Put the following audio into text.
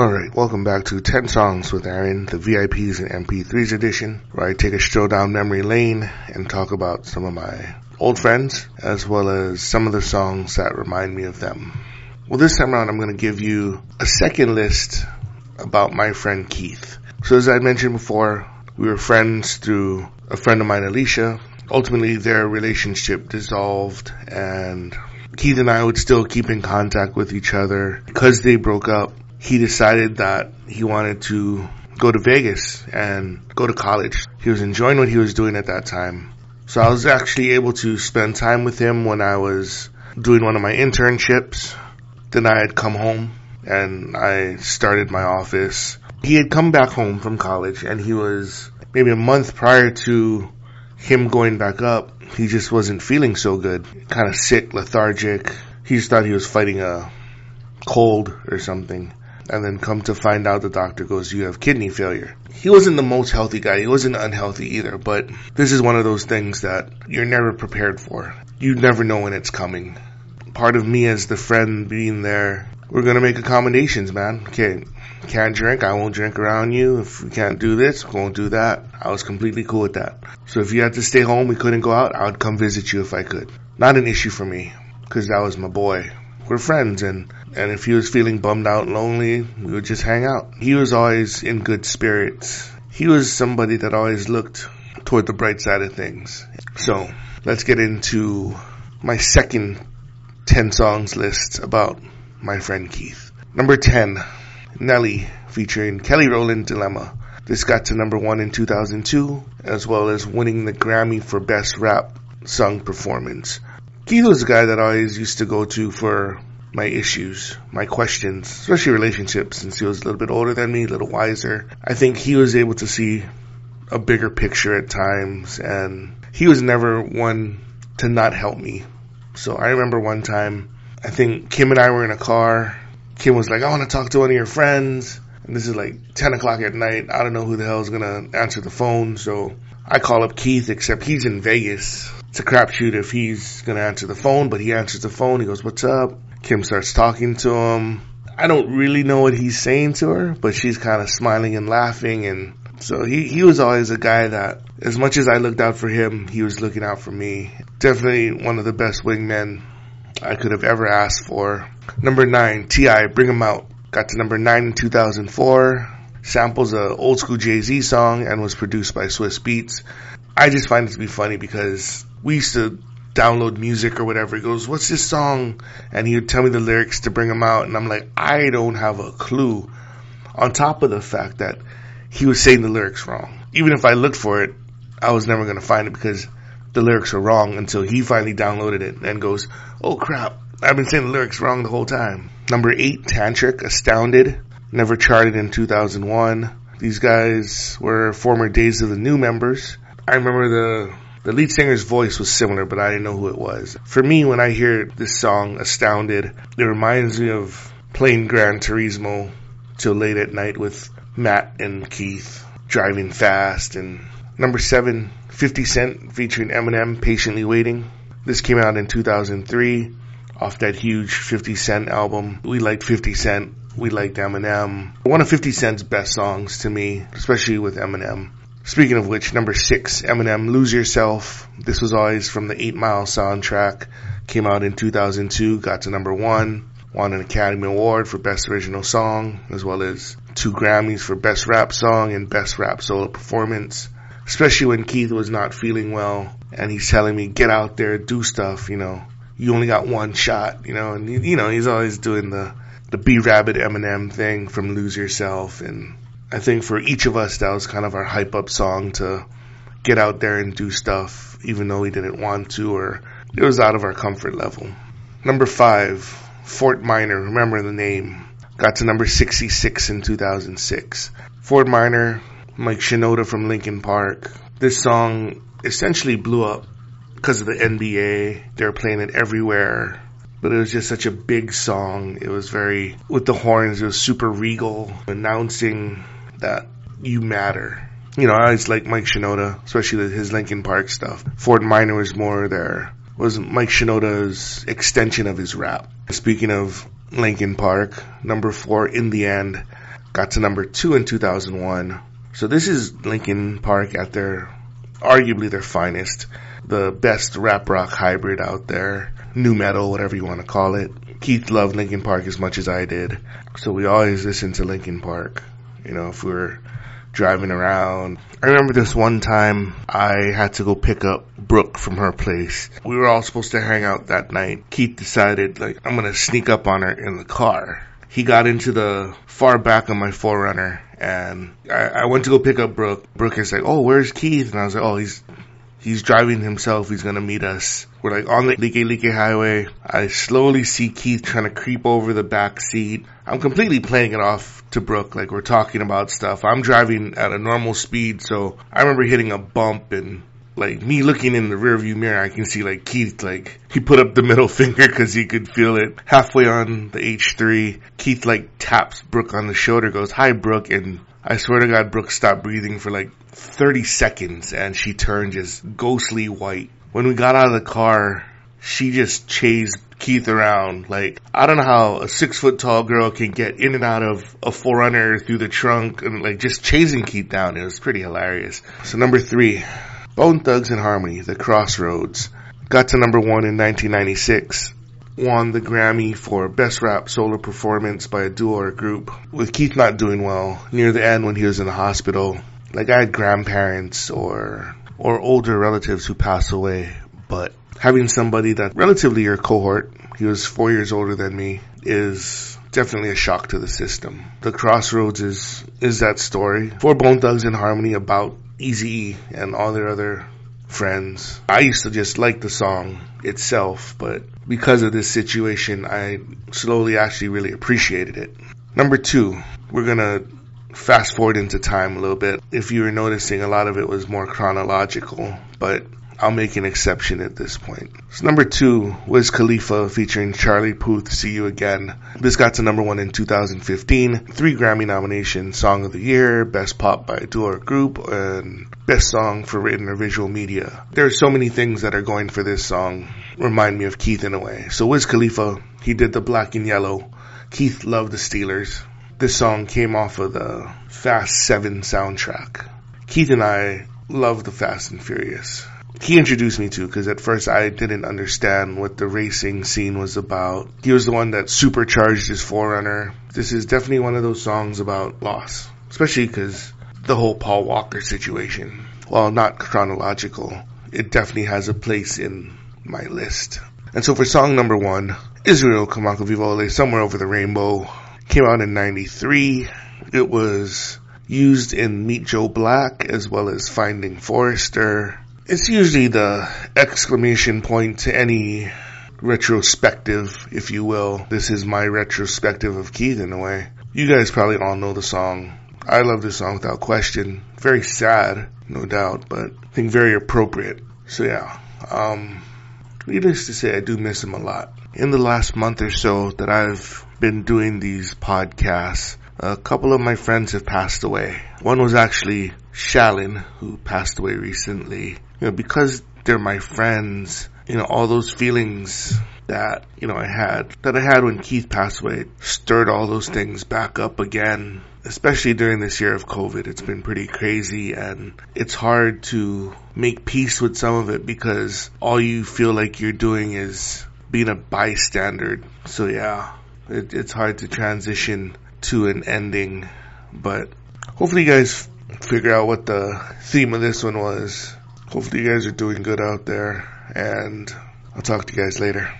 Alright, welcome back to 10 Songs with Aaron, the VIPs and MP3s edition, where I take a stroll down memory lane and talk about some of my old friends, as well as some of the songs that remind me of them. Well, this time around, I'm going to give you a second list about my friend Keith. So as I mentioned before, we were friends through a friend of mine, Alicia. Ultimately, their relationship dissolved and Keith and I would still keep in contact with each other. Because they broke up, he decided that he wanted to go to Vegas and go to college. He was enjoying what he was doing at that time. So I was actually able to spend time with him when I was doing one of my internships. Then I had come home and I started my office. He had come back home from college and he was maybe a month prior to him going back up. He just wasn't feeling so good. Kind of sick, lethargic. He just thought he was fighting a cold or something and then come to find out the doctor goes, you have kidney failure. He wasn't the most healthy guy. He wasn't unhealthy either, but this is one of those things that you're never prepared for. You never know when it's coming. Part of me as the friend being there, we're gonna make accommodations, man. Okay, can't drink, I won't drink around you. If we can't do this, we won't do that. I was completely cool with that. So if you had to stay home, we couldn't go out, I would come visit you if I could. Not an issue for me, cause that was my boy. We're friends and and if he was feeling bummed out and lonely, we would just hang out. He was always in good spirits. He was somebody that always looked toward the bright side of things. So, let's get into my second 10 songs list about my friend Keith. Number 10, Nelly featuring Kelly Rowland Dilemma. This got to number one in 2002, as well as winning the Grammy for Best Rap Sung Performance. Keith was a guy that I always used to go to for my issues, my questions, especially relationships, since he was a little bit older than me, a little wiser. I think he was able to see a bigger picture at times, and he was never one to not help me. So I remember one time, I think Kim and I were in a car. Kim was like, I want to talk to one of your friends. And this is like 10 o'clock at night. I don't know who the hell is going to answer the phone. So I call up Keith, except he's in Vegas. It's a crapshoot if he's going to answer the phone, but he answers the phone. He goes, What's up? Kim starts talking to him. I don't really know what he's saying to her, but she's kind of smiling and laughing. And so he, he was always a guy that, as much as I looked out for him, he was looking out for me. Definitely one of the best wingmen I could have ever asked for. Number nine, T.I., bring him Out. Got to number nine in 2004. Samples a old school Jay-Z song and was produced by Swizz Beatz. I just find it to be funny because we used to download music or whatever. He goes, what's this song? And he would tell me the lyrics to bring them out. And I'm like, I don't have a clue. On top of the fact that he was saying the lyrics wrong. Even if I looked for it, I was never going to find it because the lyrics were wrong until he finally downloaded it and goes, oh crap, I've been saying the lyrics wrong the whole time. Number eight, Tantric, Astounded, never charted in 2001. These guys were former Days of the New members. I remember the the lead singer's voice was similar, but I didn't know who it was. For me, when I hear this song, Astounded, it reminds me of playing Gran Turismo till late at night with Matt and Keith driving fast. And number seven, 50 Cent featuring Eminem, Patiently Waiting. This came out in 2003 off that huge 50 Cent album. We liked 50 Cent. We liked Eminem. One of 50 Cent's best songs to me, especially with Eminem. Speaking of which, number six, Eminem, Lose Yourself. This was always from the 8 Mile soundtrack. Came out in 2002, got to number one. Won an Academy Award for Best Original Song, as well as two Grammys for Best Rap Song and Best Rap Solo Performance. Especially when Keith was not feeling well and he's telling me, get out there, do stuff, you know. You only got one shot, you know, and you know, he's always doing the, the B-Rabbit Eminem thing from Lose Yourself and I think for each of us, that was kind of our hype up song to get out there and do stuff, even though we didn't want to or it was out of our comfort level. Number five, Fort Minor, remember the name, got to number 66 in 2006. Fort Minor, Mike Shinoda from Linkin Park. This song essentially blew up because of the NBA. They were playing it everywhere. But it was just such a big song. It was very, with the horns, it was super regal, announcing that you matter. You know, I always like Mike Shinoda, especially his Linkin Park stuff. Fort Minor was more there, was Mike Shinoda's extension of his rap. Speaking of Linkin Park, number four, In the End. got to number two in 2001. So this is Linkin Park at their, arguably their finest, the best rap rock hybrid out there, nu metal, whatever you want to call it. Keith loved Linkin Park as much as I did, so we always listened to Linkin Park. You know, if we were driving around. I remember this one time I had to go pick up Brooke from her place. We were all supposed to hang out that night. Keith decided, like, I'm gonna sneak up on her in the car. He got into the far back of my 4Runner and I, I went to go pick up Brooke. Brooke is like, oh, where's Keith? And I was like, oh, he's He's driving himself. He's gonna meet us. We're like on the Likelike Highway. I slowly see Keith trying to creep over the back seat. I'm completely playing it off to Brooke, like we're talking about stuff. I'm driving at a normal speed, so I remember hitting a bump and like me looking in the rearview mirror, I can see like Keith, like he put up the middle finger because he could feel it. Halfway on the H3, Keith like taps Brooke on the shoulder, goes, "Hi, Brooke," and I swear to God, Brooke stopped breathing for like 30 seconds and she turned just ghostly white. When we got out of the car, she just chased Keith around. Like, I don't know how a six foot tall girl can get in and out of a 4Runner through the trunk and like just chasing Keith down. It was pretty hilarious. So number three, Bone Thugs and Harmony, The Crossroads. Got to number one in 1996 won the Grammy for Best Rap Solo Performance by a duo or group. With Keith not doing well near the end when he was in the hospital, like I had grandparents or or older relatives who pass away, but having somebody that relatively your cohort, he was four years older than me, is definitely a shock to the system. The Crossroads is is that story for Bone Thugs-n-Harmony about Eazy and all their other friends. I used to just like the song itself, but because of this situation, I slowly actually really appreciated it. Number two, we're gonna fast forward into time a little bit. If you were noticing, a lot of it was more chronological, but I'll make an exception at this point. So number two was Khalifa featuring Charlie Puth, See You Again. This got to number one in 2015. Three Grammy nominations, Song of the Year, Best Pop by a Duo or Group, and Best Song for Written or Visual Media. There are so many things that are going for this song. Remind me of Keith in a way. So Wiz Khalifa, he did the black and yellow. Keith loved the Steelers. This song came off of the Fast 7 soundtrack. Keith and I love the Fast and Furious he introduced me to because at first I didn't understand what the racing scene was about. He was the one that supercharged his 4Runner. This is definitely one of those songs about loss, especially because the whole Paul Walker situation, while not chronological, it definitely has a place in my list. And so for song number one, Israel Kamakawiwo'ole, Somewhere Over the Rainbow, came out in 93. It was used in Meet Joe Black as well as Finding Forrester it's usually the exclamation point to any retrospective, if you will. This is my retrospective of Keith in a way. You guys probably all know the song. I love this song without question. Very sad, no doubt, but I think very appropriate. So yeah, um, needless to say, I do miss him a lot. In the last month or so that I've been doing these podcasts, a couple of my friends have passed away. One was actually Shalin, who passed away recently you know, because they're my friends, you know, all those feelings that, you know, I had, that I had when Keith passed away, stirred all those things back up again. Especially during this year of COVID, it's been pretty crazy and it's hard to make peace with some of it because all you feel like you're doing is being a bystander. So yeah, it, it's hard to transition to an ending, but hopefully you guys figure out what the theme of this one was. Hopefully you guys are doing good out there and I'll talk to you guys later.